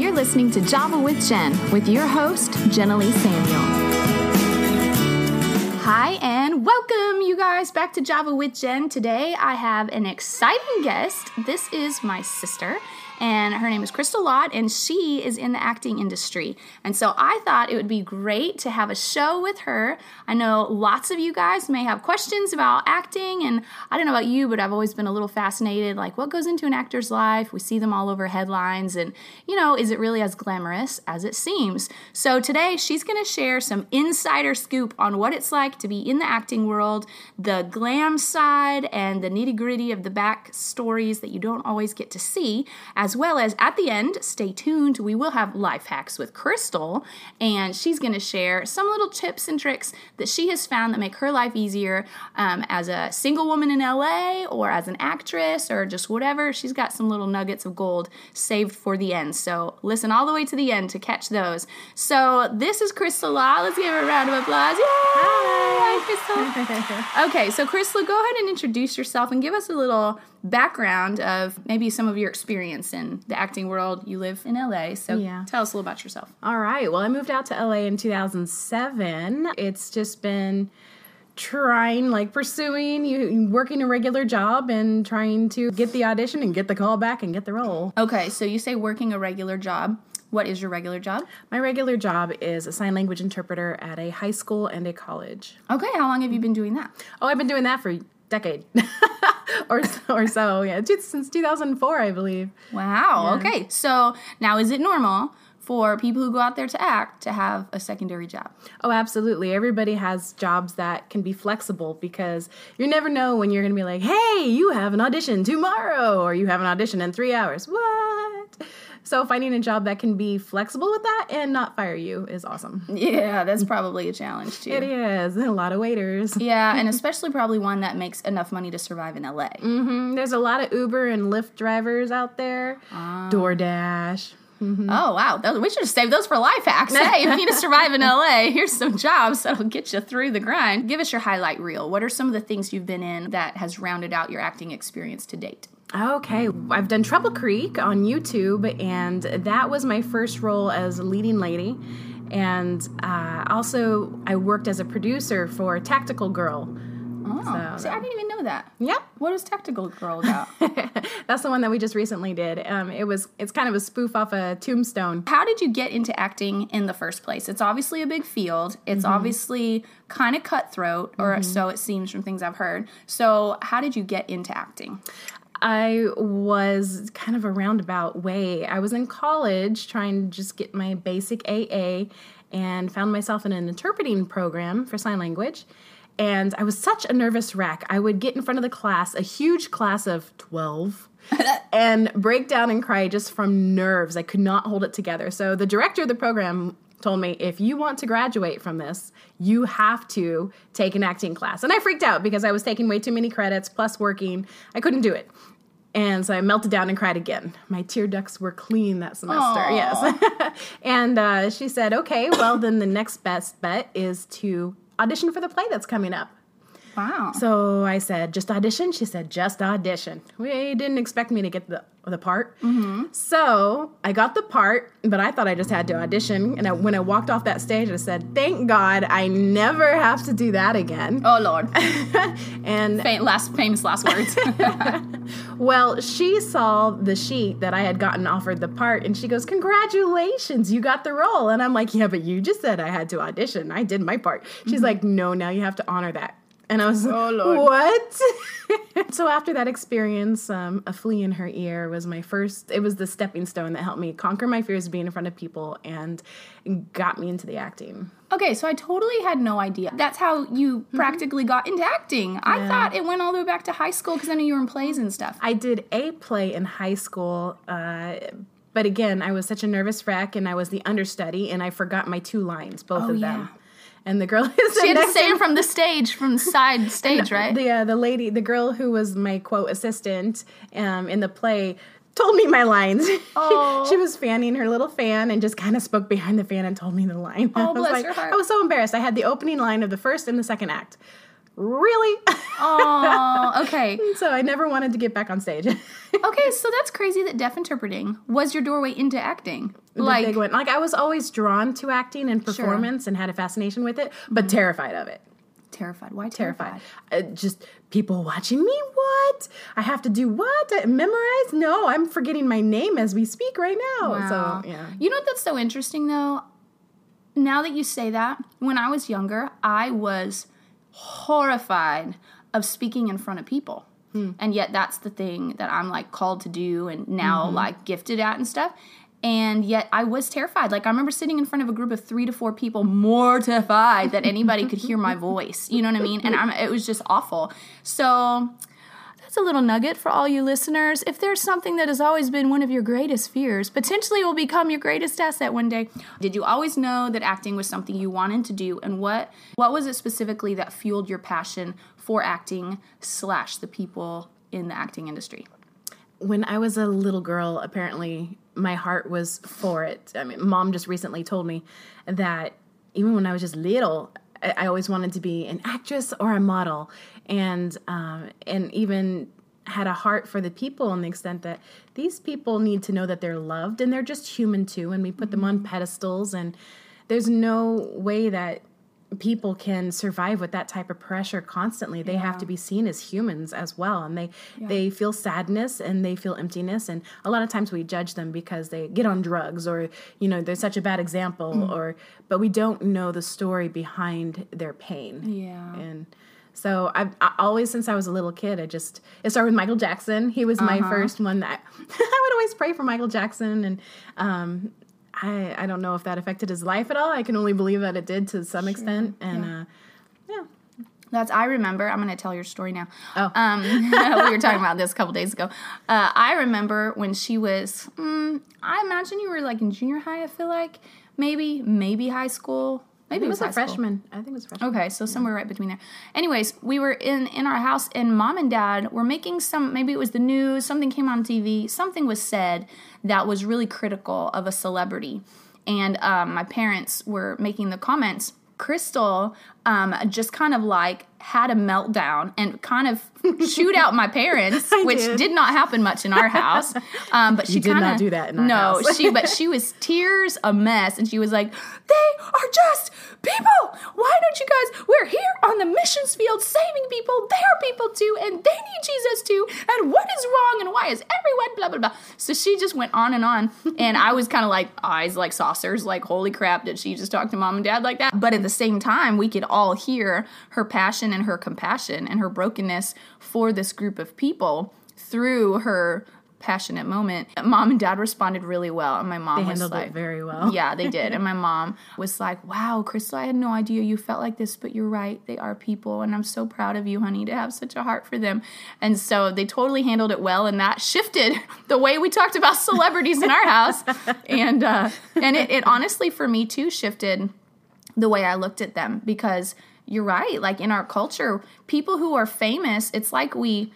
you're listening to Java with Jen with your host, Jenilee Samuel. Hi, and welcome, you guys, back to Java with Jen. Today I have an exciting guest. This is my sister, and her name is Crystal Lott, and she is in the acting industry. And so I thought it would be great to have a show with her. I know lots of you guys may have questions about acting, and I don't know about you, but I've always been a little fascinated like what goes into an actor's life. We see them all over headlines, and you know, is it really as glamorous as it seems? So today she's to share some insider scoop on what it's like to be in the acting world, the glam side, and the nitty gritty of the back stories that you don't always get to see as as well as at the end, stay tuned, we will have life hacks with Crystal, and she's going to share some little tips and tricks that she has found that make her life easier um, as a single woman in LA or as an actress or just whatever. She's got some little nuggets of gold saved for the end. So listen all the way to the end to catch those. So this is Crystal Lott. Let's give her a round of applause. Yay! Hi, Crystal. okay, so Crystal, go ahead and introduce yourself and give us a little background of maybe some of your experience in the acting world. You live in LA, so yeah. tell us a little about yourself. All right. Well, I moved out to LA in 2007. It's just been trying like pursuing you working a regular job and trying to get the audition and get the call back and get the role. Okay, so you say working a regular job. What is your regular job? My regular job is a sign language interpreter at a high school and a college. Okay, how long have you been doing that? Oh, I've been doing that for decade or so, or so. Yeah, since 2004, I believe. Wow. Yeah. Okay. So now, is it normal for people who go out there to act to have a secondary job? Oh, absolutely. Everybody has jobs that can be flexible because you never know when you're going to be like, "Hey, you have an audition tomorrow," or "You have an audition in three hours." What? So finding a job that can be flexible with that and not fire you is awesome. Yeah, that's probably a challenge too. It is. A lot of waiters. Yeah, and especially probably one that makes enough money to survive in LA. Mm-hmm. There's a lot of Uber and Lyft drivers out there. Um. DoorDash. Mm-hmm. Oh wow, we should have saved those for life hacks. hey, if you need to survive in LA, here's some jobs that'll get you through the grind. Give us your highlight reel. What are some of the things you've been in that has rounded out your acting experience to date? Okay, I've done Trouble Creek on YouTube, and that was my first role as a leading lady. And uh, also, I worked as a producer for Tactical Girl. Oh, so, see, I didn't even know that. Yep. What was Tactical Girl about? That's the one that we just recently did. Um, it was. It's kind of a spoof off a Tombstone. How did you get into acting in the first place? It's obviously a big field. It's mm-hmm. obviously kind of cutthroat, or mm-hmm. so it seems from things I've heard. So, how did you get into acting? I was kind of a roundabout way. I was in college trying to just get my basic AA and found myself in an interpreting program for sign language. And I was such a nervous wreck. I would get in front of the class, a huge class of 12, and break down and cry just from nerves. I could not hold it together. So the director of the program told me if you want to graduate from this, you have to take an acting class. And I freaked out because I was taking way too many credits plus working. I couldn't do it. And so I melted down and cried again. My tear ducts were clean that semester. Aww. Yes. and uh, she said, okay, well, then the next best bet is to audition for the play that's coming up. Wow. So I said, just audition? She said, just audition. We didn't expect me to get the, the part. Mm-hmm. So I got the part, but I thought I just had to audition. And I, when I walked off that stage, I said, thank God I never have to do that again. Oh, Lord. and Fam- last famous last words. well, she saw the sheet that I had gotten offered the part, and she goes, congratulations, you got the role. And I'm like, yeah, but you just said I had to audition. I did my part. She's mm-hmm. like, no, now you have to honor that. And I was oh, Lord. what? so after that experience, um, a flea in her ear was my first. It was the stepping stone that helped me conquer my fears of being in front of people and got me into the acting. Okay, so I totally had no idea. That's how you mm-hmm. practically got into acting. Yeah. I thought it went all the way back to high school because I knew you were in plays and stuff. I did a play in high school. Uh, but again, I was such a nervous wreck, and I was the understudy, and I forgot my two lines, both oh, of them. Yeah and the girl is she had to say it from the stage, from the side stage, right? The uh, the lady, the girl who was my quote assistant um, in the play, told me my lines. Oh. she, was fanning her little fan and just kind of spoke behind the fan and told me the line. Oh, bless like, her heart. I was so embarrassed. I had the opening line of the first and the second act really? Oh, okay. so I never wanted to get back on stage. Okay, so that's crazy that deaf interpreting was your doorway into acting. Like, big one. like I was always drawn to acting and performance and had a fascination with it, but Mm-hmm. terrified of it. terrified. Why Terrified. terrified? Uh, just people watching me. What? I have to do what? I memorize? No, I'm forgetting my name as we speak right now. Wow. So yeah. You know what that's so interesting though? Now that you say that, when I was younger, I was horrified of speaking in front of people. Hmm. And yet that's the thing that I'm like called to do and now Mm-hmm. like gifted at and stuff. And yet I was terrified. Like I remember sitting in front of a group of 3 to 4 people mortified that anybody could hear my voice. You know what I mean? And I'm, it was just awful. So that's a little nugget for all you listeners. If there's something that has always been one of your greatest fears, potentially will become your greatest asset one day. Did you always know that acting was something you wanted to do, and what what was it specifically that fueled your passion for acting slash the people in the acting industry? when I was a little girl, apparently my heart was for it. I mean, mom just recently told me that even when I was just little, I always wanted to be an actress or a model, and um, and even had a heart for the people in the extent that these people need to know that they're loved and they're just human too, and we put them on pedestals, and there's no way that people can survive with that type of pressure constantly. They have to be seen as humans as well and they they feel sadness and they feel emptiness. And a lot of times we judge them because they get on drugs or you know they're such a bad example or but we don't know the story behind their pain. Yeah. and so I've I, always since I was a little kid, I just it started with Michael Jackson. He was my first one that I would always pray for Michael Jackson, and um, I I don't know if that affected his life at all. I can only believe that it did to some extent, and uh, yeah, That's I remember. I'm going to tell your story now. Oh. um, we were talking about this a couple days ago. Uh, I remember when she was. Mm, I imagine you were like in junior high. I feel like maybe maybe high school. Maybe it was a freshman. I think it was a freshman. Okay, so somewhere right between there. Anyways, we were in in our house, and mom and dad were making some. Maybe it was the news. Something came on TV. Something was said that was really critical of a celebrity, and um, my parents were making the comments. Crystal um, just kind of like had a meltdown and kind of chewed out my parents, which did. did. not happen much in our house. Um, but she did kind of not do that in our no, house. she but she was tears a mess, and she was like, "They are just people. Why don't you guys? We're here on the missions field saving people. They are people too, and they need Jesus too. And what is wrong? And why is everyone blah blah blah?" So she just went on and on, and I was kind of like eyes like saucers, like holy crap, did she just talk to mom and dad like that? But at the same time, we could all hear her passion and her compassion and her brokenness for this group of people through her passionate moment. Mom and dad responded really well, and my mom They was handled like, it very well. yeah, they did. And my mom was like, wow, Crystal, I had no idea you felt like this, but you're right. They are people. And I'm so proud of you, honey, to have such a heart for them. And so they totally handled it well. And that shifted the way we talked about celebrities in our house. And, uh, and it, it honestly, for me too, shifted the way I looked at them because you're right. Like in our culture, people who are famous, it's like we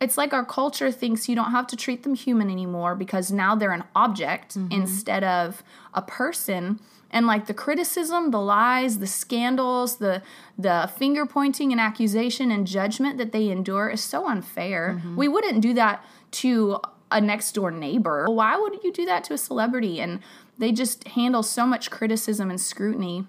it's like our culture thinks you don't have to treat them human anymore because now they're an object mm-hmm. instead of a person. And like the criticism the lies the scandals the the finger pointing and accusation and judgment that they endure is so unfair. Mm-hmm. We wouldn't do that to a next door neighbor. Why would you do that to a celebrity? And they just handle so much criticism and scrutiny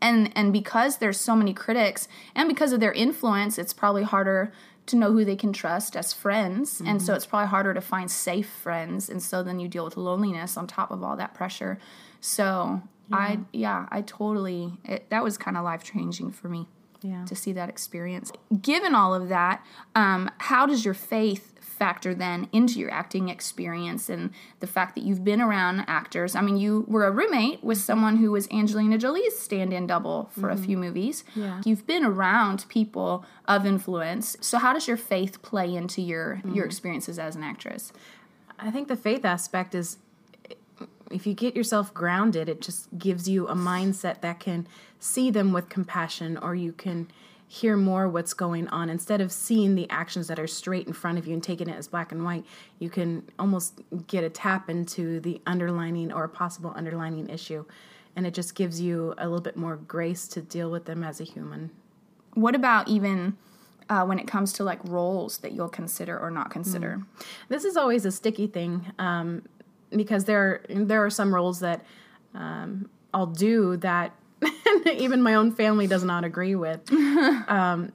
and and because there's so many critics and because of their influence it's probably harder to know who they can trust as friends. And so it's probably harder to find safe friends. And so then you deal with loneliness on top of all that pressure. So i yeah. i totally it, that was kind of life changing for me Yeah. to see that experience. Given all of that um, how does your faith factor then into your acting experience and the fact that you've been around actors. I mean you were a roommate with someone who was angelina jolie's stand-in double for a mm-hmm. few movies. Yeah. you've been around people of influence. So how does your faith play into your your mm-hmm. experiences as an actress? I think the faith aspect is if you get yourself grounded, it just gives you a mindset that can see them with compassion or you can hear more what's going on. Instead of seeing the actions that are straight in front of you and taking it as black and white you can almost get a tap into the underlining or a possible underlining issue. And it just gives you a little bit more grace to deal with them as a human. What about even uh, when it comes to like roles that you'll consider or not consider? This is always a sticky thing um, because there there are some roles that um, I'll do that even my own family does not agree with. um,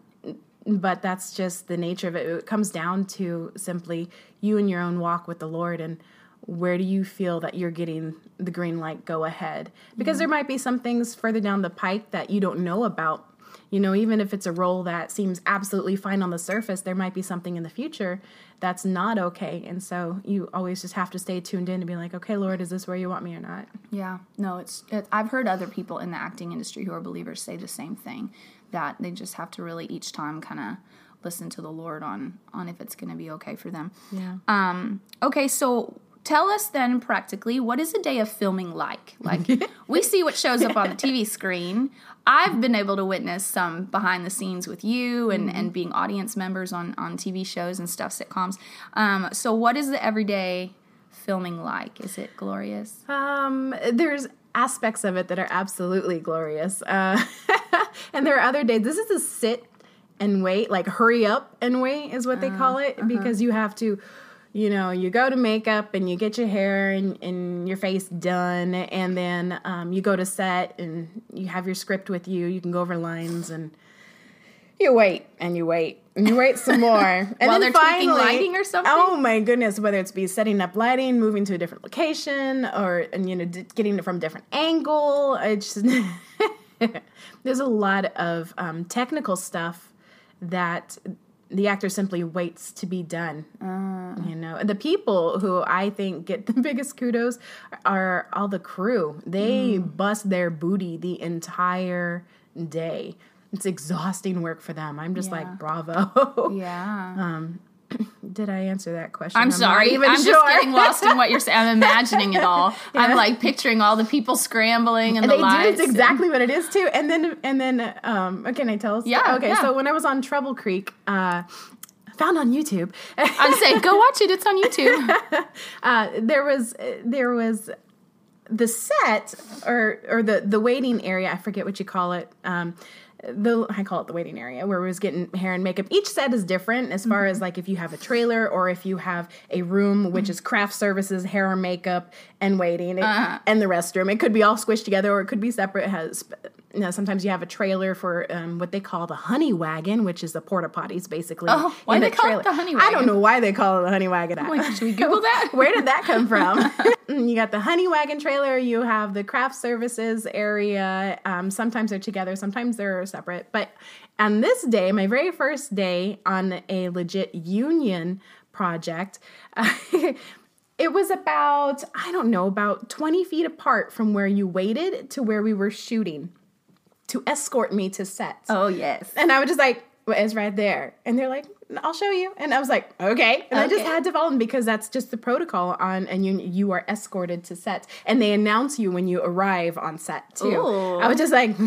but that's just the nature of it. It comes down to simply you and your own walk with the Lord and where do you feel that you're getting the green light go ahead because there might be some things further down the pike that you don't know about you know even if it's a role that seems absolutely fine on the surface there might be something in the future that's not okay and so you always just have to stay tuned in to be like okay lord is this where you want me or not Yeah, no, it's. It, I've heard other people in the acting industry who are believers say the same thing that they just have to really each time kind of listen to the Lord on on if it's going to be okay for them. yeah Um, okay, so tell us then practically what is a day of filming like? Like we see what shows up on the TV screen. I've been able to witness some behind the scenes with you and, and being audience members on, on TV shows and stuff, sitcoms. Um, so what is the everyday filming like? Is it glorious? Um, there's aspects of it that are absolutely glorious. Uh, and there are other days. This is a sit and wait, like hurry up and wait is what they call it, because you have to, you know, you go to makeup and you get your hair and, and your face done, and then um, you go to set and you have your script with you. You can go over lines and you wait and you wait and you wait some more. And While then finally- lighting or something? Oh my goodness! Whether it's be setting up lighting, moving to a different location, or and you know d- getting it from a different angle. It's just there's a lot of um, technical stuff that the actor simply waits to be done. Ah. You know, and the people who I think get the biggest kudos are all the crew. They mm. bust their booty the entire day. It's exhausting work for them. I'm just Yeah. like, bravo. Yeah. Um, Did I answer that question? I'm not sorry. even I'm sure. just getting lost in what you're saying. I'm imagining it all. I'm like picturing all the people scrambling and, And the they do. lights. It's exactly what it is too. And then and then um can I tell us? Yeah, Okay. yeah. So when I was on Trouble Creek, uh found on YouTube, I'm saying, go watch it. It's on YouTube. uh there was there was the set or or the the waiting area, I forget what you call it. Um the I call it the waiting area where we was getting hair and makeup. Each set is different as far as mm-hmm. like if you have a trailer or if you have a room which is mm-hmm. craft services, hair and makeup, and waiting, it- uh-huh. and the restroom. It could be all squished together or it could be separate. It has you know, sometimes you have a trailer for um, what they call the honey wagon, which is the porta potties basically. Oh, why they the call it the honey wagon? I don't know why they call it the honey wagon. Like, should we Google that? Where did that come from? you got the honey wagon trailer. You have the craft services area. Um, sometimes they're together, sometimes they're separate. But on this day, my very first day on a legit union project, it was about, I don't know, about 20 feet apart from where you waited to where we were shooting to escort me to set. Oh, yes. And I was just like, well, it's right there. And they're like, I'll show you. And I was like, okay. And I just had to follow them because that's just the protocol on, and you you are escorted to set. And they announce you when you arrive on set too. Ooh. I was just like, Do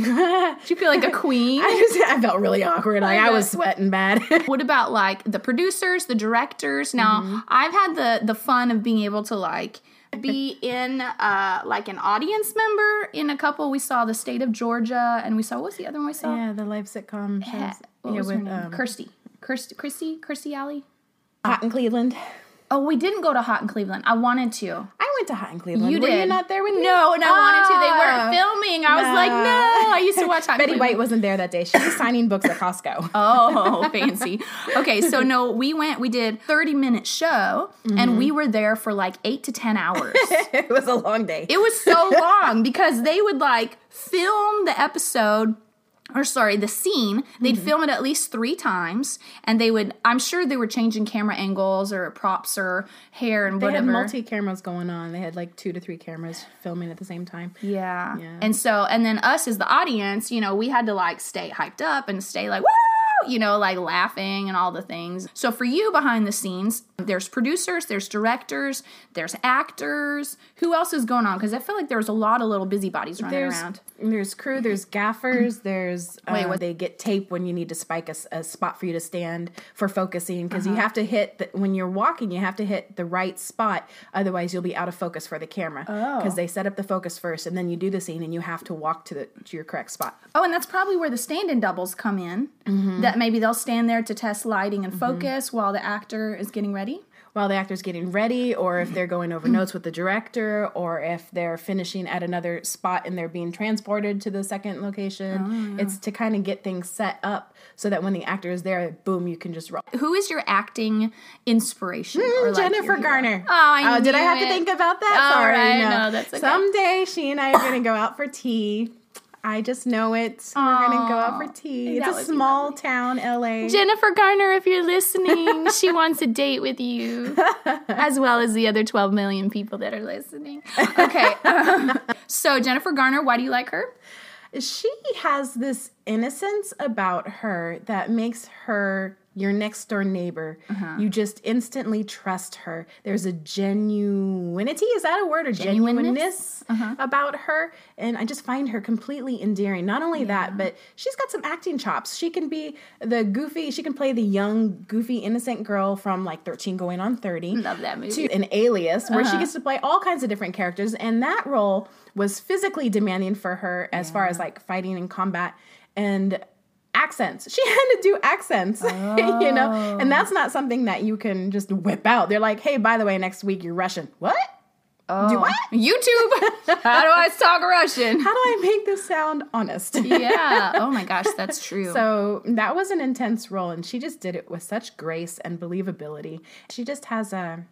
you feel like a queen? I just I felt really awkward. Like I, was sweating bad. What about like the producers, the directors? Now, Mm-hmm. I've had the the fun of being able to like be in uh like an audience member in a couple. We saw the state of Georgia, and we saw what's the other one we saw? yeah, the live sitcom What yeah, was her with name? um, Kirstie. Kirstie. Kirstie. Kirstie Alley. Hot in Cleveland. Oh, we didn't go to Hot in Cleveland. I wanted to. I went to Hot in Cleveland. You Were did you not there with me? No, and I wanted to. They Ah. weren't filming. I was like, No. I used to watch Hot Betty Cleveland. White wasn't there that day. She was signing books at Costco. Oh, fancy. Okay, so no, we went, we did 30 minute show Mm-hmm. and we were there for like eight to 10 hours. it was a long day. it was so long because they would like film the episode or sorry, the scene. They'd Mm-hmm. film it at least three times and they would, I'm sure they were changing camera angles or props or hair and They whatever. had multi cameras going on. They had like two to three cameras filming at the same time. Yeah. Yeah. And so, and then us as the audience, you know, we had to like stay hyped up and stay like, woo! You know, like laughing and all the things. So for you behind the scenes, there's producers, there's directors, there's actors. Who else is going on? Because I feel like there's a lot of little busybodies running there's around. there's crew, there's gaffers, there's uh, Wait, what- they get tape when you need to spike a spot for you to stand for focusing because you have to hit the, when you're walking, you have to hit the right spot, otherwise you'll be out of focus for the camera because they set up the focus first and then you do the scene and you have to walk to the to your correct spot. Oh, and that's probably where the stand-in doubles come in. That maybe they'll stand there to test lighting and mm-hmm. focus while the actor is getting ready. while the actor's getting ready, or if they're going over mm. notes with the director, or if they're finishing at another spot and they're being transported to the second location. Oh. It's to kind of get things set up so that when the actor is there, boom, you can just roll. Who is your acting inspiration? Hmm, or, like, Jennifer hero? Garner. Oh, I oh, did I have to think about that? All Sorry, right, no. no, that's okay. Someday she and I are going to go out for tea. I just know it. We're going to go out for tea. that It's a small town, LA. Jennifer Garner, if you're listening, she wants a date with you, as well as the other 12 million people that are listening. Okay. um, so, Jennifer Garner, why do you like her? she has this innocence about her that makes her your next door neighbor. Uh-huh. You just instantly trust her. There's a genuinity, is that a word? Or Genuineness? Uh-huh. about her. And I just find her completely endearing. Not only that, but she's got some acting chops. She can be the goofy, she can play the young, goofy, innocent girl from like 13 going on 30 Love that movie. to an alias where Uh-huh. she gets to play all kinds of different characters and that role was physically demanding for her as far as like fighting and combat and accents she had to do accents you know and that's not something that you can just whip out they're like hey by the way next week you're russian what do oh. what YouTube. How do I talk Russian? how do i make this sound honest yeah. Oh my gosh, that's true. So that was an intense role, and she just did it with such grace and believability. She just has a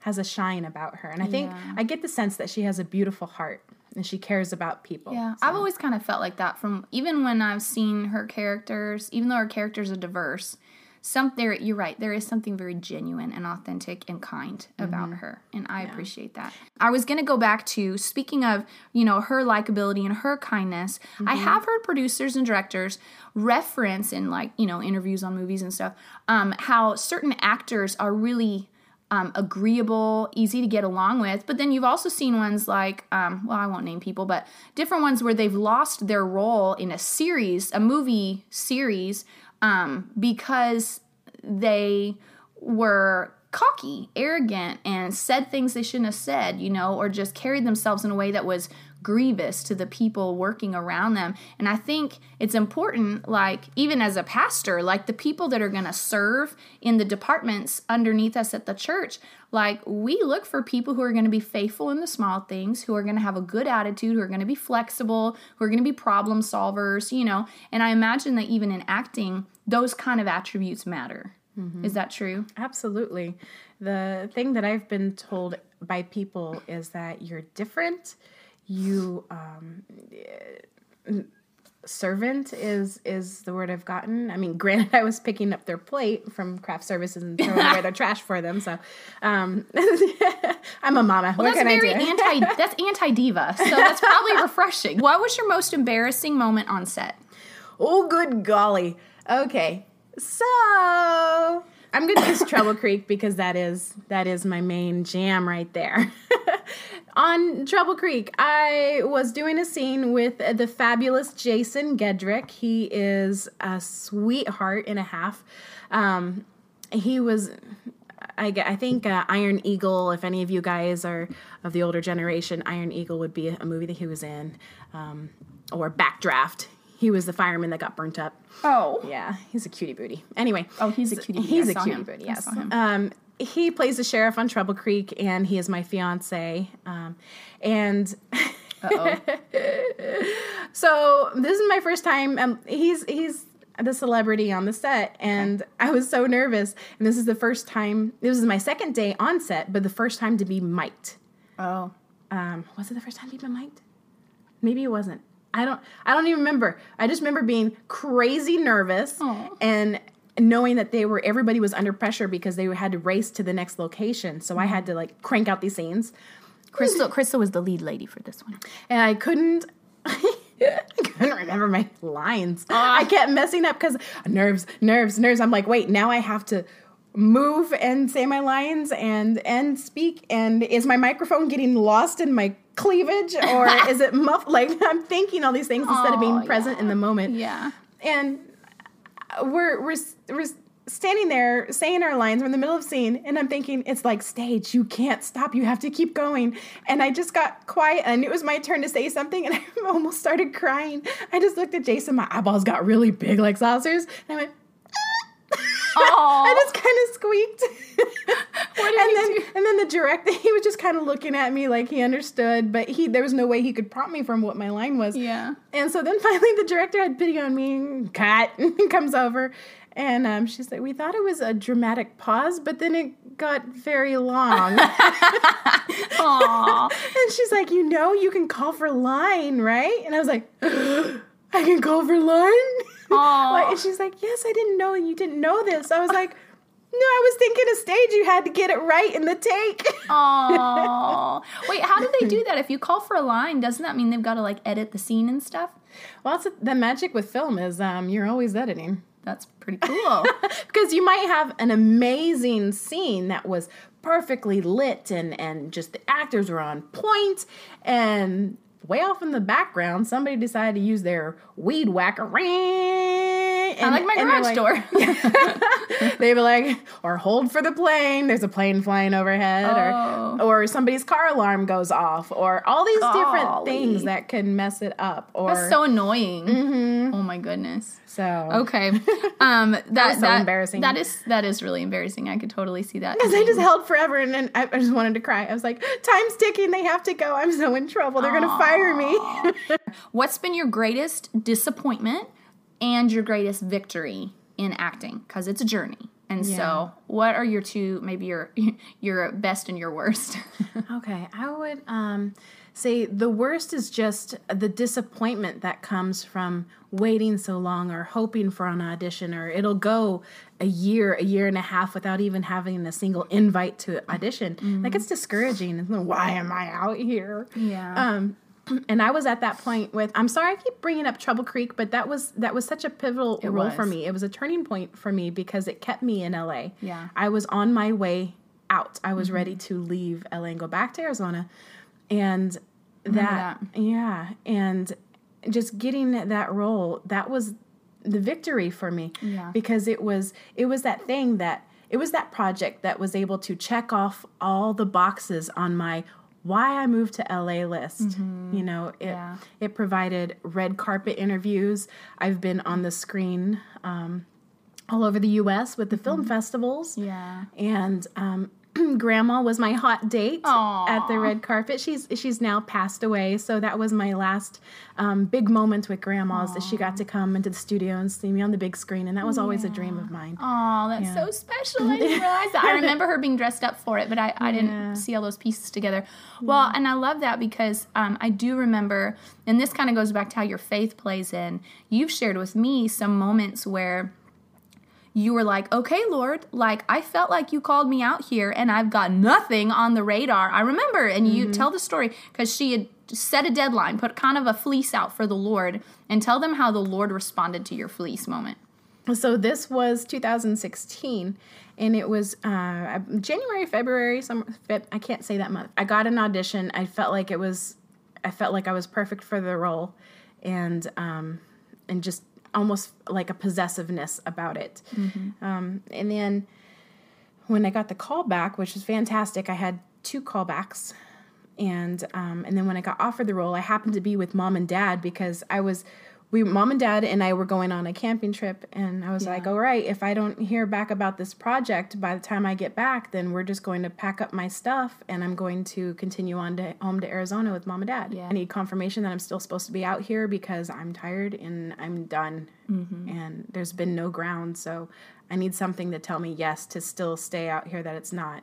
has a shine about her, and I think Yeah. I get the sense that she has a beautiful heart and she cares about people. Yeah, I've always kind of felt like that from even when I've seen her characters, even though her characters are diverse. Some there, you're right. There is something very genuine and authentic and kind about her, and I appreciate that. I was gonna go back to speaking of you know her likability and her kindness. I have heard producers and directors reference in like you know interviews on movies and stuff um, how certain actors are really um, agreeable, easy to get along with. But then you've also seen ones like, um, well, I won't name people, but different ones where they've lost their role in a series, a movie series, um, because they were cocky, arrogant, and said things they shouldn't have said, you know, or just carried themselves in a way that was grievous to the people working around them. And I think it's important, like, even as a pastor, like the people that are going to serve in the departments underneath us at the church, like, we look for people who are going to be faithful in the small things, who are going to have a good attitude, who are going to be flexible, who are going to be problem solvers, you know. And I imagine that even in acting, those kind of attributes matter. Mm-hmm. Is that true? Absolutely. The thing that I've been told by people is that you're different. You um eh, servant is is the word I've gotten. I mean, granted I was picking up their plate from craft services and throwing away their trash for them. So um I'm a mama. what That's can very I do? anti. That's anti diva. So that's probably refreshing. What was your most embarrassing moment on set? Oh, good golly. Okay, so I'm gonna use Trouble Creek because that is that is my main jam right there. On Trouble Creek, I was doing a scene with the fabulous Jason Gedrick. He is a sweetheart and a half. Um, he was I, I think uh, Iron Eagle, if any of you guys are of the older generation, Iron Eagle would be a movie that he was in. Um, or Backdraft. He was the fireman that got burnt up. Oh, Yeah, he's a cutie booty. Anyway. Oh, he's a cutie. He's I a cutie him. booty, yes. Um, he plays the sheriff on Trouble Creek, and he is my fiance. Um, and Uh-oh. so this is my first time. Um, he's he's the celebrity on the set, and I was so nervous. And this is the first time. This is my second day on set, but the first time to be mic'd. oh. Um, was it the first time to be mic'd? Maybe it wasn't. I don't. I don't even remember. I just remember being crazy nervous Aw. and knowing that they were everybody was under pressure because they had to race to the next location. So I had to like crank out these scenes, Crystal. Crystal was the lead lady for this one. and I couldn't. I couldn't remember my lines. I ah. kept messing up because nerves, nerves, nerves. I'm like, wait, now I have to move and say my lines and and speak. And is my microphone getting lost in my cleavage or is it muffled? Like I'm thinking all these things instead of being present yeah. in the moment. Yeah. And we're we're we're standing there saying our lines. We're in the middle of scene, and I'm thinking it's like stage. You can't stop. You have to keep going. And I just got quiet, and it was my turn to say something, and I almost started crying. I just looked at Jason. My eyeballs got really big, like saucers, and I went. I just kind of squeaked. What did and he then do? and then the director he was just kind of looking at me like he understood, but he there was no way he could prompt me from what my line was. Yeah. And so then finally the director had pity on me, and cut, comes over. And um, she's like, we thought it was a dramatic pause, but then it got very long. Aw. and she's like, you know, you can call for line, right? And I was like, I can call for line? Like, and she's like, yes, I didn't know you didn't know this. I was like, no, I was thinking a stage. You had to get it right in the take. Oh. Wait, how do they do that? If you call for a line, doesn't that mean they've got to like edit the scene and stuff? well, it's, the magic with film is um, you're always editing. That's pretty cool. because you might have an amazing scene that was perfectly lit and and just the actors were on point and way off in the background somebody decided to use their weed whacker I like my garage door. they were like or hold for the plane there's a plane flying overhead Oh. or or somebody's car alarm goes off or all these different things that can mess it up or That's so annoying. Oh my goodness. so Okay. Um that, was so embarrassing. That is that is really embarrassing. I could totally see that. Because I just held forever and then I, I just wanted to cry. I was like, time's ticking. They have to go. I'm so in trouble. They're going to fire me. What's been your greatest disappointment and your greatest victory in acting? Because it's a journey. And Yeah. so, what are your two, maybe your your best and your worst? okay. I would um, say the worst is just the disappointment that comes from waiting so long or hoping for an audition or it'll go a year, a year and a half without even having a single invite to audition. Like it's discouraging. Why am I out here? Yeah. Um, and I was at that point with I'm sorry I keep bringing up Trouble Creek, but that was that was such a pivotal role for me. It was a turning point for me because it kept me in LA. Yeah. Mm-hmm. I was on my way out. I was ready to leave LA and go back to Arizona. And that, yeah, and just getting that role, that was the victory for me. Yeah. Because it was it was that thing that it was that project that was able to check off all the boxes on my why I moved to LA list. You know, it Yeah. it provided red carpet interviews. I've been on the screen um, all over the U.S. with the film festivals. yeah. And um, Grandma was my hot date Aw. at the red carpet. She's she's now passed away, so that was my last um, big moment with Grandma's that she got to come into the studio and see me on the big screen, and that was always a dream of mine. Oh, that's so special. I didn't realize that. I remember her being dressed up for it, but I, I didn't see all those pieces together. Well, and I love that because um, I do remember, and this kind of goes back to how your faith plays in. You've shared with me some moments where you were like, okay, Lord, like I felt like you called me out here and I've got nothing on the radar. I remember, and you tell the story because she had set a deadline, put kind of a fleece out for the Lord, and tell them how the Lord responded to your fleece moment. So this was 2016, and it was uh, January, February. Some I can't say that month. I got an audition. I felt like it was, I felt like I was perfect for the role, and um, and just almost like a possessiveness about it. Um, and then when I got the call back, which was fantastic, I had two callbacks. And um, and then when I got offered the role, I happened to be with mom and dad because I was we mom and dad and I were going on a camping trip and I was like, all right, if I don't hear back about this project by the time I get back, then we're just going to pack up my stuff and I'm going to continue on to home to Arizona with mom and dad. Yeah. I need confirmation that I'm still supposed to be out here because I'm tired and I'm done and there's been no ground. So I need something to tell me yes to still stay out here that it's not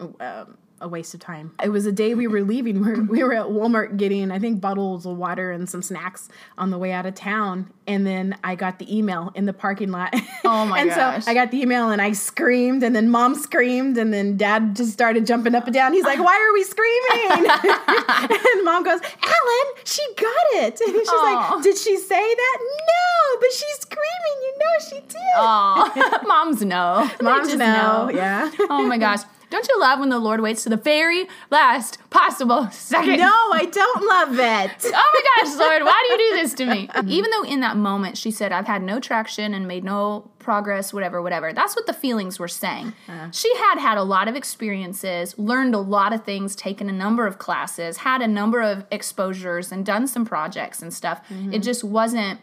um, a waste of time. It was a day we were leaving. We were, we were at Walmart getting, I think, bottles of water and some snacks on the way out of town. And then I got the email in the parking lot. Oh my and gosh. so I got the email and I screamed, and then mom screamed, and then dad just started jumping up and down. He's like, Why are we screaming? and mom goes, Alan, she got it. And she's Aw. like, Did she say that? No, but she's screaming. You know she did. Oh, moms know. Moms just know. Yeah. Oh my gosh. Don't you love when the Lord waits to the very last possible second? No, I don't love it. Oh my gosh, Lord, why do you do this to me? Even though in that moment she said, I've had no traction and made no progress, whatever, whatever. That's what the feelings were saying. Uh-huh. She had had a lot of experiences, learned a lot of things, taken a number of classes, had a number of exposures, and done some projects and stuff. It mm-hmm. just wasn't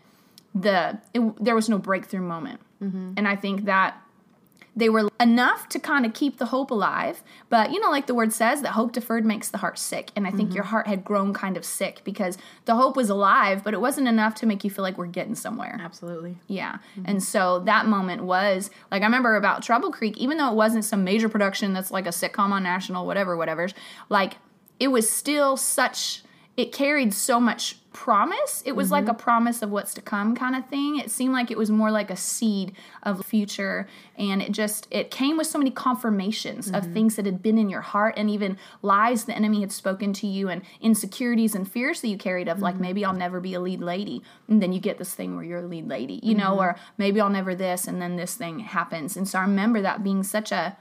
the, it, there was no breakthrough moment. Mm-hmm. And I think that they were enough to kind of keep the hope alive. But you know, like the word says, that hope deferred makes the heart sick. And I think your mm-hmm. heart had grown kind of sick because the hope was alive, but it wasn't enough to make you feel like we're getting somewhere. Absolutely. Yeah. Mm-hmm. And so that moment was like I remember about Trouble Creek, even though it wasn't some major production that's like a sitcom on national, whatever, whatever, like it was still such it carried so much promise. It was like mm-hmm. a promise of what's to come kind of thing. It seemed like it was more like a seed of future and it just it came with so many confirmations of mm-hmm. things that had been in your heart and even lies the enemy had spoken to you and insecurities and fears that you carried of like mm-hmm. maybe I'll never be a lead lady and then you get this thing where you're a lead lady, you know, or maybe I'll never this and then this thing happens. And so I remember that being such a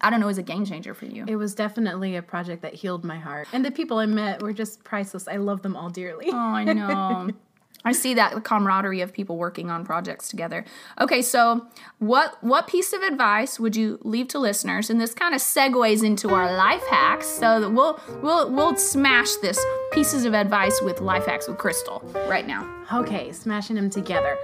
I don't know, as a game changer for you. It was definitely a project that healed my heart. And the people I met were just priceless. I love them all dearly. Oh, I know. I see that camaraderie of people working on projects together. Okay, so what what piece of advice would you leave to listeners? And this kind of segues into our life hacks. So that we'll we'll we'll smash this pieces of advice with life hacks with Crystal right now. Okay, smashing them together.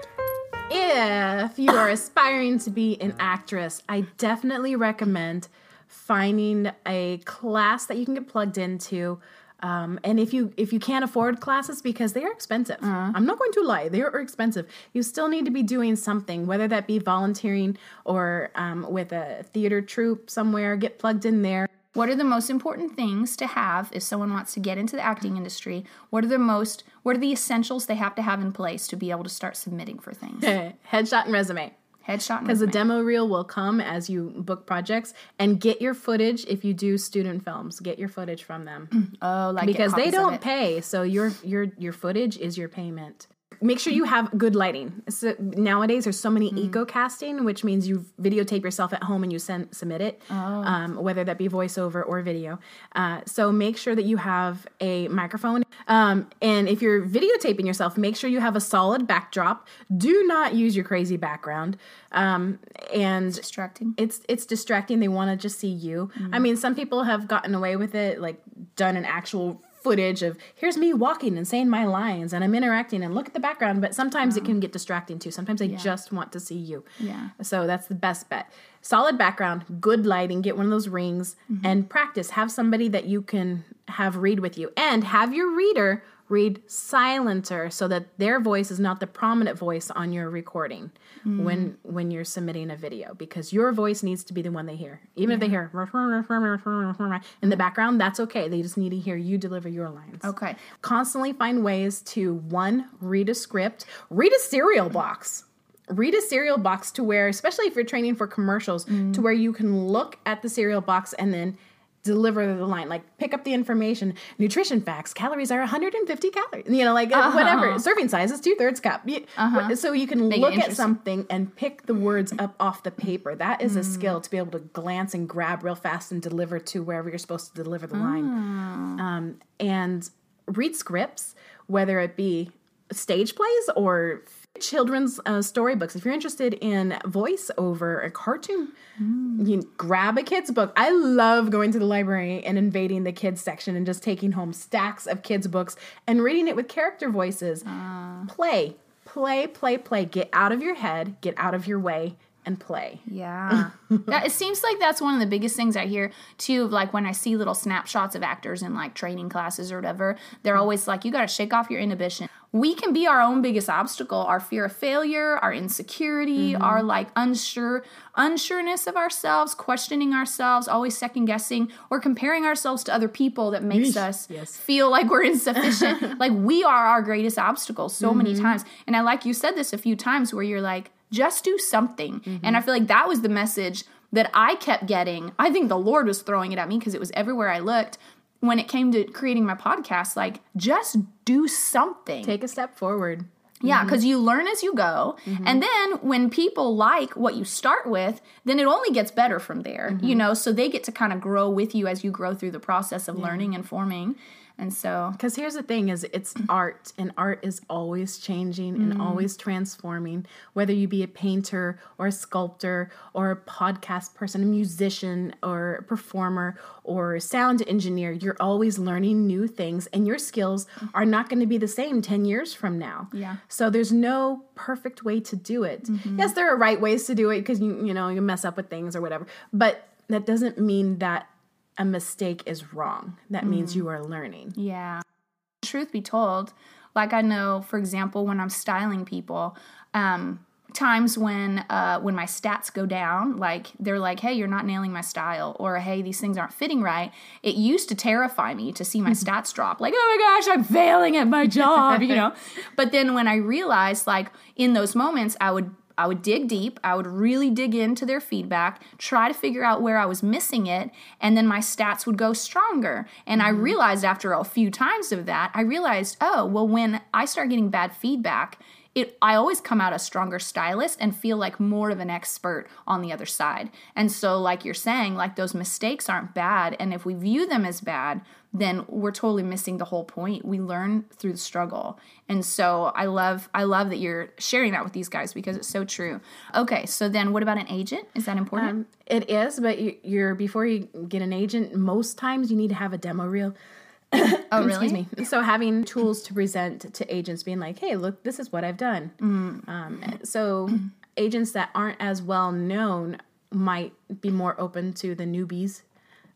If you are aspiring to be an actress, I definitely recommend finding a class that you can get plugged into. Um, and if you if you can't afford classes because they are expensive, I'm not going to lie, they are expensive. You still need to be doing something, whether that be volunteering or um, with a theater troupe somewhere. Get plugged in there. What are the most important things to have if someone wants to get into the acting industry? What are the most what are the essentials they have to have in place to be able to start submitting for things? Headshot and resume. Headshot and resume. Because the demo reel will come as you book projects and get your footage if you do student films. Get your footage from them oh, like because they don't pay. So your your your footage is your payment. Make sure you have good lighting. So nowadays, there's so many Mm. eco casting, which means you videotape yourself at home and you send submit it, Oh. um, whether that be voiceover or video. Uh, so make sure that you have a microphone. Um, and if you're videotaping yourself, make sure you have a solid backdrop. Do not use your crazy background. Um, and distracting. it's it's distracting. They want to just see you. I mean, some people have gotten away with it, like done an actual footage of here's me walking and saying my lines and I'm interacting and look at the background. But sometimes it can get distracting too. Sometimes they just want to see you. Yeah. So that's the best bet. Solid background, good lighting. Get one of those rings mm-hmm. and practice. Have somebody that you can have read with you, and have your reader read silencer so that their voice is not the prominent voice on your recording hmm. when when you're submitting a video because your voice needs to be the one they hear. Even if they hear in the background that's okay. They just need to hear you deliver your lines. Okay. constantly find ways to one read a script. Read a cereal box. Read a cereal box to where especially if you're training for commercials hmm. to where you can look at the cereal box and then deliver the line like pick up the information. Nutrition facts calories are 150 calories you know like uh, whatever. Serving size is two-thirds cup. You- so you can it look at something and pick the words up off the paper. That is a skill to be able to glance and grab real fast and deliver to wherever you're supposed to deliver the line. Um, and read scripts, whether it be stage plays or children's uh, storybooks. If you're interested in voiceover, a cartoon, you grab a kid's book. I love going to the library and invading the kids section and just taking home stacks of kids' books and reading it with character voices. Play, play, play, play. Get out of your head, get out of your way, and play. Yeah. that it seems like that's one of the biggest things I hear too, of like when I see little snapshots of actors in like training classes or whatever, they're always like, You gotta shake off your inhibition. we can be our own biggest obstacle our fear of failure our insecurity Mm-hmm. our like unsure unsureness of ourselves questioning ourselves always second guessing or comparing ourselves to other people that makes us Yes. feel like we're insufficient like we are our greatest obstacle so many Mm-hmm. times and i like you said this a few times where you're like just do something Mm-hmm. and i feel like that was the message that i kept getting i think the lord was throwing it at me because it was everywhere i looked when it came to creating my podcast like just do something Take a step forward. yeah, mm-hmm. because you learn as you go. Mm-hmm. And then when people like what you start with, then it only gets better from there, you mm-hmm. know? So they get to kind of grow with you as you grow through the process of learning and forming. And so, Because here's the thing: is it's mm-hmm. art, and art is always changing and mm-hmm. always transforming. Whether you be a painter or a sculptor or a podcast person, a musician or a performer or a sound engineer, you're always learning new things, and your skills mm-hmm. are not going to be the same ten years from now. Yeah. So there's no perfect way to do it. Yes, there are right ways to do it because you you know you mess up with things or whatever, but that doesn't mean that a mistake is wrong. That means you are learning. yeah. Truth be told, like I know, for example, when I'm styling people, um, times when uh, when my stats go down, like they're like, "Hey, you're not nailing my style," or "Hey, these things aren't fitting right." It used to terrify me to see my stats drop. Like, "Oh my gosh, I'm failing at my job," you know. But then when I realized, like in those moments, I would I would dig deep. I would really dig into their feedback, try to figure out where I was missing it, and then my stats would go stronger. And I mm-hmm. realized after a few times of that, I realized, oh, well, when I start getting bad feedback, it I always come out a stronger stylist and feel like more of an expert on the other side. And so like you're saying, like those mistakes aren't bad and if we view them as bad, then we're totally missing the whole point. We learn through the struggle. And so I love I love that you're sharing that with these guys because it's so true. Okay, so then what about an agent? Is that important? Um, it is, but you, you're before you get an agent. Most times you need to have a demo reel. Oh, really? Excuse me. So having tools to present to agents, being like, "Hey, look, this is what I've done." Um, so agents that aren't as well known might be more open to the newbies.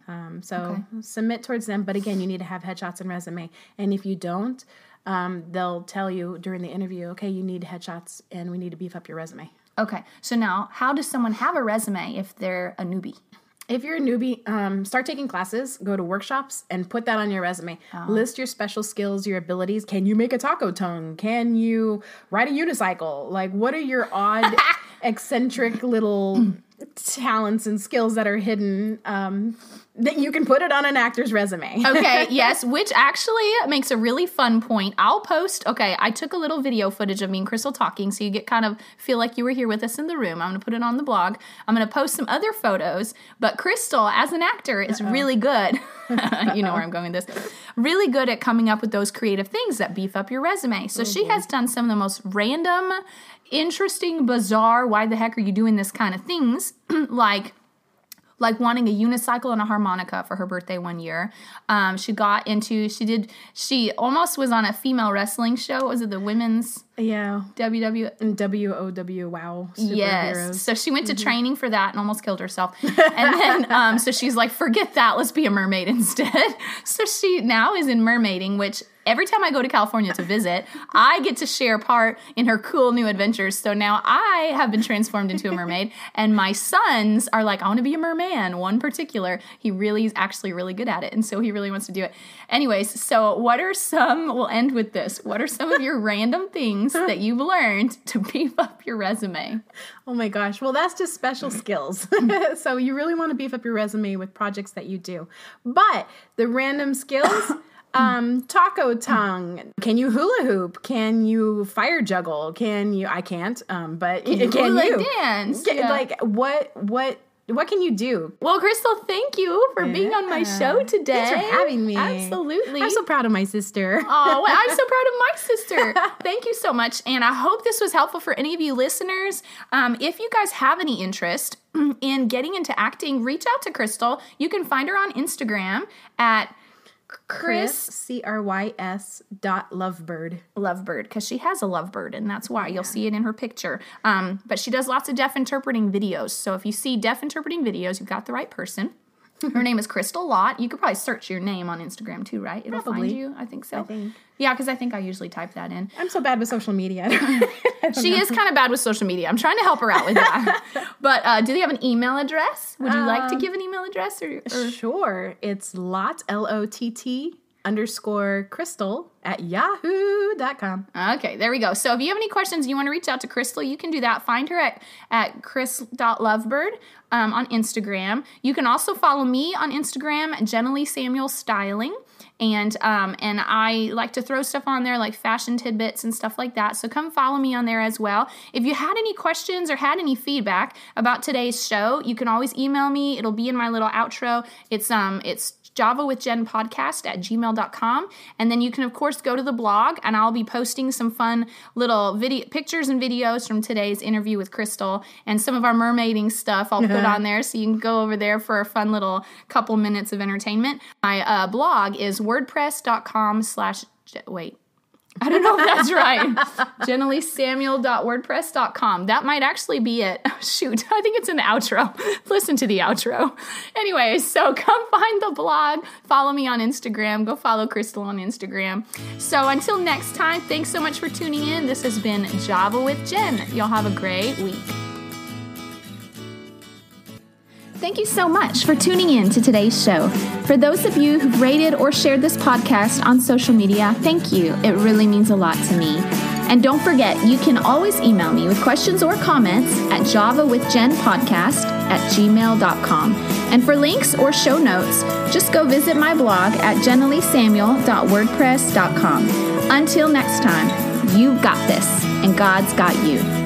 Um, so submit towards them, but again, you need to have headshots and resume. And if you don't, um, they'll tell you during the interview, "Okay, you need headshots, and we need to beef up your resume." Okay. So now, how does someone have a resume if they're a newbie? If you're a newbie, um, start taking classes, go to workshops, and put that on your resume. List your special skills, your abilities. Can you make a taco tongue? Can you ride a unicycle? Like, what are your odd, eccentric little talents and skills that are hidden um, that you can put it on an actor's resume? Okay, yes, which actually makes a really fun point. I'll post, okay, I took a little video footage of me and Crystal talking so you get kind of feel like you were here with us in the room. I'm going to put it on the blog. I'm going to post some other photos, but Crystal, as an actor, is really good. you know where I'm going with this. Really good at coming up with those creative things that beef up your resume. So she has done some of the most random, interesting, bizarre, why the heck are you doing this kind of things? like, like wanting a unicycle and a harmonica for her birthday one year. Um, she got into she did she almost was on a female wrestling show. Was it the women's yeah. WW? And W O W wow. Yes. So she went to training for that and almost killed herself. And then um, so she's like, forget that. Let's be a mermaid instead. So she now is in mermaiding, which every time I go to California to visit, I get to share part in her cool new adventures. So now I have been transformed into a mermaid, and my sons are like, I want to be a merman. One particular, he really is actually really good at it, and so he really wants to do it. Anyways, so what are some? We'll end with this. What are some of your random things that you've learned to beef up your resume? Oh my gosh. Well, that's just special skills. so you really want to beef up your resume with projects that you do. But the random skills, um, taco tongue. Can you hula hoop? Can you fire juggle? Can you? I can't. Um, but can, hula you dance? Ca- Yeah. Like what? What? What can you do? Well, Crystal, thank you for being on my show today. Thanks for having me. Absolutely. I'm so proud of my sister. Oh, well, I'm so proud of my sister. Thank you so much. And I hope this was helpful for any of you listeners. Um, if you guys have any interest in getting into acting, reach out to Crystal. You can find her on Instagram at Chris C R Y S dot lovebird. Lovebird because she has a lovebird, and that's why you'll see it in her picture. Um, but she does lots of deaf interpreting videos. So if you see deaf interpreting videos, you've got the right person. Her name is Crystal Lott. You could probably search your name on Instagram too, right? It'll Probably. find you. I think so. I think. Yeah, because I think I usually type that in. I'm so bad with social media. She is kind of bad with social media. I'm trying to help her out with that. but uh, do they have an email address? Would you like to Um, give an email address or? or sure. It's lot, L O T T underscore crystal at yahoo.com. Okay, there we go. So if you have any questions, you want to reach out to Crystal, you can do that. Find her at, at crys.lovebird um, on Instagram. You can also follow me on Instagram, Jenny Samuel Styling. And um, and I like to throw stuff on there like fashion tidbits and stuff like that. So come follow me on there as well. If you had any questions or had any feedback about today's show, you can always email me. It'll be in my little outro. It's um it's Java with Jen podcast at gmail.com. And then you can, of course, go to the blog and I'll be posting some fun little video pictures and videos from today's interview with Crystal and some of our mermaiding stuff I'll put on there. So you can go over there for a fun little couple minutes of entertainment. My uh, blog is wordpress.com slash, wait. I don't know if that's right. JenileeSamuel.wordpress.com. That might actually be it. Shoot, I think it's in the outro. Listen to the outro. Anyway, so come find the blog. Follow me on Instagram. Go follow Crystal on Instagram. So until next time, thanks so much for tuning in. This has been Java with Jen. Y'all have a great week. Thank you so much for tuning in to today's show. For those of you who've rated or shared this podcast on social media, thank you. It really means a lot to me. And don't forget, you can always email me with questions or comments at javawithjenpodcast at gmail.com. And for links or show notes, just go visit my blog at jenileesamuel.wordpress.com. Until next time, you've got this, and God's got you.